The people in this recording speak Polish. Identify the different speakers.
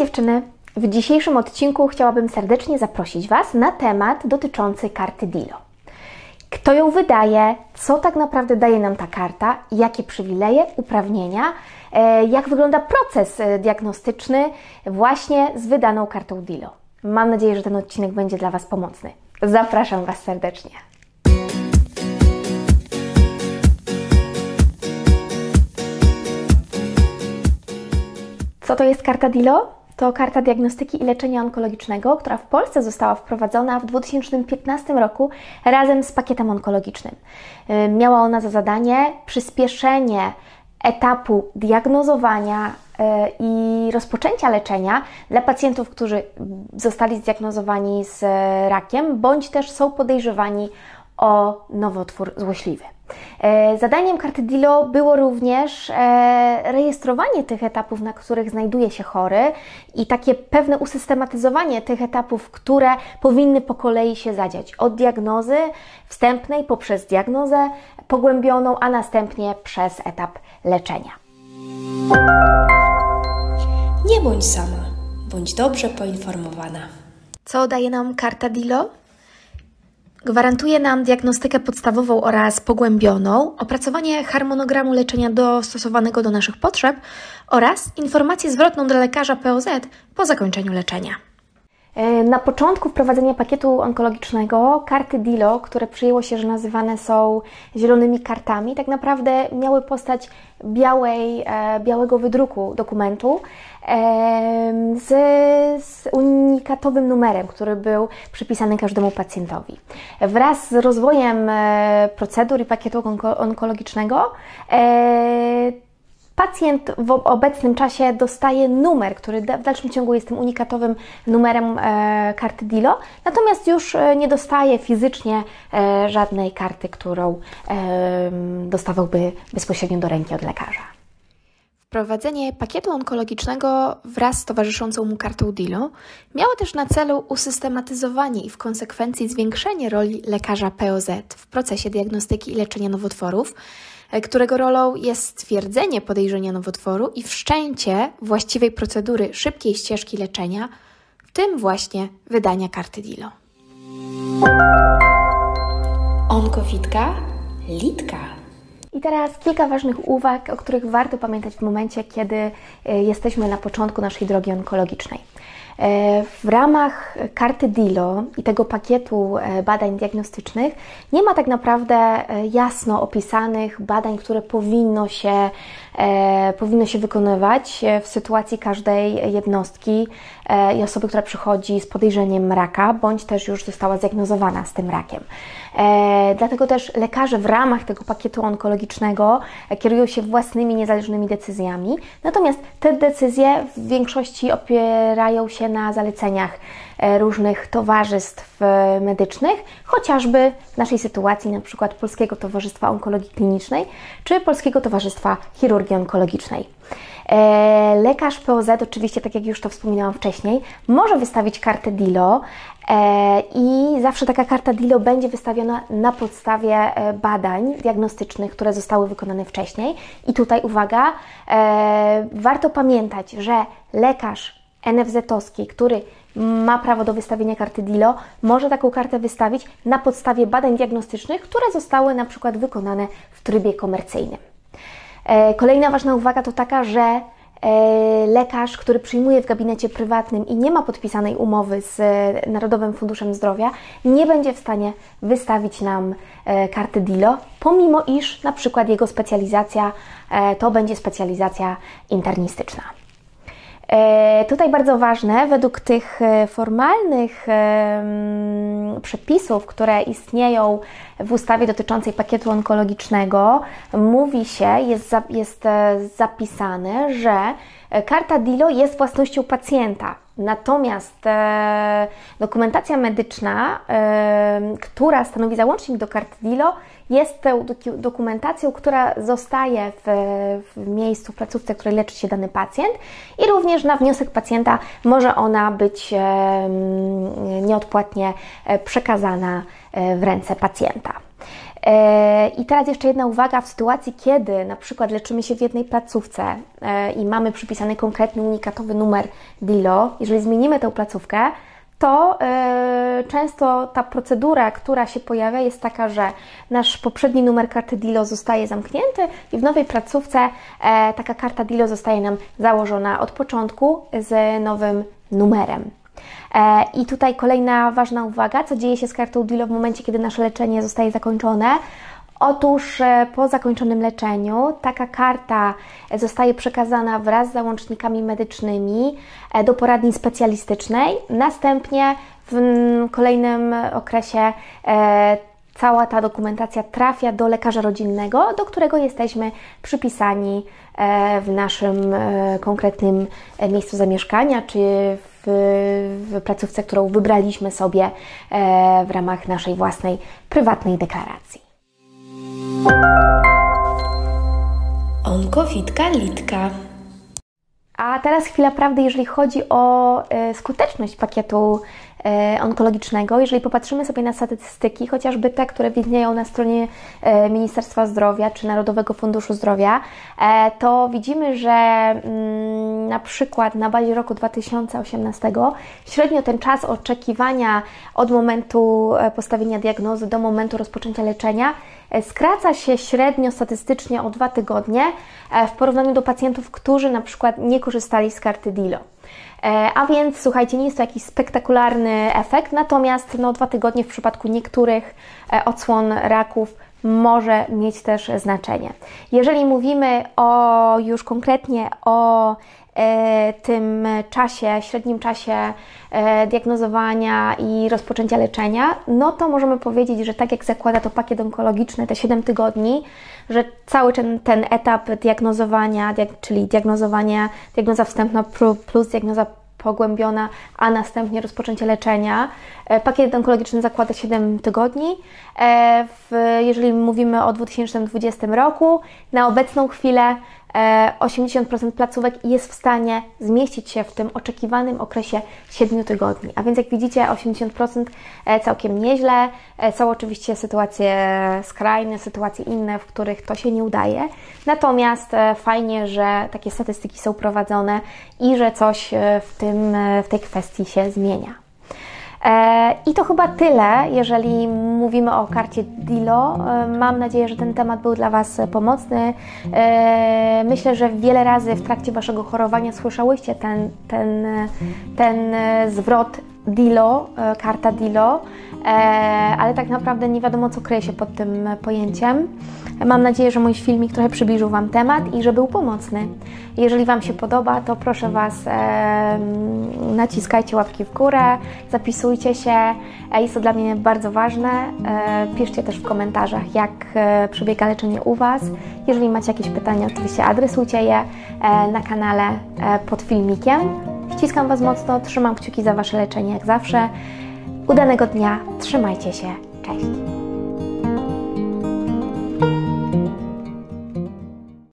Speaker 1: dziewczyny! W dzisiejszym odcinku chciałabym serdecznie zaprosić Was na temat dotyczący karty DILO. Kto ją wydaje, co tak naprawdę daje nam ta karta, jakie przywileje, uprawnienia, e, jak wygląda proces e, diagnostyczny właśnie z wydaną kartą DILO. Mam nadzieję, że ten odcinek będzie dla Was pomocny. Zapraszam Was serdecznie. Co to jest karta DILO? To karta diagnostyki i leczenia onkologicznego, która w Polsce została wprowadzona w 2015 roku razem z pakietem onkologicznym. Y, miała ona za zadanie przyspieszenie etapu diagnozowania y, i rozpoczęcia leczenia dla pacjentów, którzy zostali zdiagnozowani z rakiem bądź też są podejrzewani o nowotwór złośliwy. E, zadaniem karty DILO było również e, rejestrowanie tych etapów, na których znajduje się chory i takie pewne usystematyzowanie tych etapów, które powinny po kolei się zadziać. Od diagnozy wstępnej poprzez diagnozę pogłębioną, a następnie przez etap leczenia.
Speaker 2: Nie bądź sama, bądź dobrze poinformowana.
Speaker 1: Co daje nam karta DILO? Gwarantuje nam diagnostykę podstawową oraz pogłębioną, opracowanie harmonogramu leczenia dostosowanego do naszych potrzeb oraz informację zwrotną dla lekarza POZ po zakończeniu leczenia. E, na początku wprowadzenia pakietu onkologicznego karty DILO, które przyjęło się, że nazywane są zielonymi kartami, tak naprawdę miały postać białej, e, białego wydruku dokumentu e, z, unikatowym numerem, który był przypisany każdemu pacjentowi. Wraz z rozwojem procedur i pakietu onkologicznego pacjent w obecnym czasie dostaje numer, który w dalszym ciągu jest tym unikatowym numerem e, karty DILO, natomiast już e, nie dostaje fizycznie e, żadnej karty, którą dostawałby bezpośrednio do ręki od lekarza. Wprowadzenie pakietu onkologicznego wraz z towarzyszącą mu kartą DILO miało też na celu usystematyzowanie i w konsekwencji zwiększenie roli lekarza POZ w procesie diagnostyki i leczenia nowotworów, E, którego rolą jest stwierdzenie podejrzenia nowotworu i wszczęcie właściwej procedury szybkiej ścieżki leczenia, w tym właśnie wydania karty DILO.
Speaker 2: Onkowitka, litka.
Speaker 1: I teraz kilka ważnych uwag, o których warto pamiętać w momencie, kiedy e, jesteśmy na początku naszej drogi onkologicznej. E, w ramach karty DILO i tego pakietu e, badań diagnostycznych nie ma tak naprawdę jasno opisanych badań, które powinno się, powinno się wykonywać w sytuacji każdej jednostki i osoby, która przychodzi z podejrzeniem raka, bądź też już została zdiagnozowana z tym rakiem. Dlatego też lekarze w ramach tego pakietu onkologicznego kierują się własnymi niezależnymi decyzjami, natomiast te decyzje w większości opierają się na zaleceniach e, różnych towarzystw e, medycznych, chociażby w naszej sytuacji na przykład Polskiego Towarzystwa Onkologii Klinicznej czy Polskiego Towarzystwa Chirurgii Onkologicznej. E, lekarz POZ, oczywiście, tak jak już to wspominałam wcześniej, może wystawić kartę DILO i zawsze taka karta DILO będzie wystawiona na podstawie badań diagnostycznych, które zostały wykonane wcześniej. I tutaj uwaga, warto pamiętać, że lekarz NFZ-owski, który ma prawo do wystawienia karty DILO, może taką kartę wystawić na podstawie badań diagnostycznych, które zostały na przykład wykonane w trybie komercyjnym. E, kolejna ważna uwaga to taka, że e, lekarz, który przyjmuje w gabinecie prywatnym i nie ma podpisanej umowy z e, Narodowym Funduszem Zdrowia, nie będzie w stanie wystawić nam karty DILO, pomimo iż na przykład jego specjalizacja to będzie specjalizacja internistyczna. E, tutaj bardzo ważne, według tych e, formalnych przepisów, które istnieją w ustawie dotyczącej pakietu onkologicznego, mówi się, jest, jest e, zapisane, że karta DILO jest własnością pacjenta. Natomiast dokumentacja medyczna, która stanowi załącznik do karty DILO, jest tą dokumentacją, która zostaje w, w miejscu, w placówce, w której leczy się dany pacjent i również na wniosek pacjenta może ona być e, nieodpłatnie przekazana w ręce pacjenta. I teraz jeszcze jedna uwaga w sytuacji, kiedy na przykład leczymy się w jednej placówce i mamy przypisany konkretny unikatowy numer DILO, jeżeli zmienimy tę placówkę, to yy, często ta procedura, która się pojawia, jest taka, że nasz poprzedni numer karty DILO zostaje zamknięty i w nowej placówce e, taka karta DILO zostaje nam założona od początku z nowym numerem. E, I tutaj kolejna ważna uwaga, co dzieje się z kartą DILO w momencie, kiedy nasze leczenie zostaje zakończone. Otóż e, po zakończonym leczeniu taka karta zostaje przekazana wraz z załącznikami medycznymi e, do poradni specjalistycznej. Następnie w kolejnym okresie e, cała ta dokumentacja trafia do lekarza rodzinnego, do którego jesteśmy przypisani w naszym konkretnym miejscu zamieszkania czy w, w placówce, którą wybraliśmy sobie w ramach naszej własnej prywatnej deklaracji.
Speaker 2: Onkowitka Litka.
Speaker 1: A teraz chwila prawdy, jeżeli chodzi o e, skuteczność pakietu onkologicznego. Jeżeli popatrzymy sobie na statystyki, chociażby te, które widnieją na stronie e, Ministerstwa Zdrowia czy Narodowego Funduszu Zdrowia, to widzimy, że mm, na przykład na bazie roku 2018 średnio ten czas oczekiwania od momentu postawienia diagnozy do momentu rozpoczęcia leczenia skraca się średnio statystycznie o dwa tygodnie e, w porównaniu do pacjentów, którzy na przykład nie korzystali z karty DILO. E, a więc słuchajcie, nie jest to jakiś spektakularny efekt, natomiast no, dwa tygodnie w przypadku niektórych e, odsłon raków może mieć też znaczenie. Jeżeli mówimy o już konkretnie o tym czasie, średnim czasie e, diagnozowania i rozpoczęcia leczenia, no to możemy powiedzieć, że tak jak zakłada to pakiet onkologiczny, te 7 tygodni, że cały ten, ten etap diagnozowania, czyli diagnozowania, diagnoza wstępna plus diagnoza pogłębiona, a następnie rozpoczęcie leczenia. E, pakiet onkologiczny zakłada 7 tygodni. Jeżeli mówimy o 2020 roku, na obecną chwilę 80% e, placówek jest w stanie zmieścić się w tym oczekiwanym okresie 7 tygodni. A więc jak widzicie, 80% e, całkiem nieźle. E, są oczywiście sytuacje skrajne, sytuacje inne, w których to się nie udaje. Natomiast fajnie, że takie statystyki są prowadzone i że coś w, tym, w tej kwestii się zmienia. E, I to chyba tyle, jeżeli mówimy o karcie Dilo. E, mam nadzieję, że ten temat był dla Was pomocny. E, myślę, że wiele razy w trakcie Waszego chorowania słyszałyście ten, ten, ten zwrot Dilo, karta Dilo, ale tak naprawdę nie wiadomo, co kryje się pod tym pojęciem. Mam nadzieję, że mój filmik trochę przybliżył Wam temat i że był pomocny. Jeżeli Wam się podoba, to proszę Was, e, naciskajcie łapki w górę, zapisujcie się. E, jest to dla mnie bardzo ważne. E, piszcie też w komentarzach, jak e, przebiega leczenie u Was. Jeżeli macie jakieś pytania, oczywiście adresujcie je e, na kanale pod filmikiem. Ściskam Was mocno, trzymam kciuki za Wasze leczenie jak zawsze. Udanego dnia, trzymajcie się, cześć!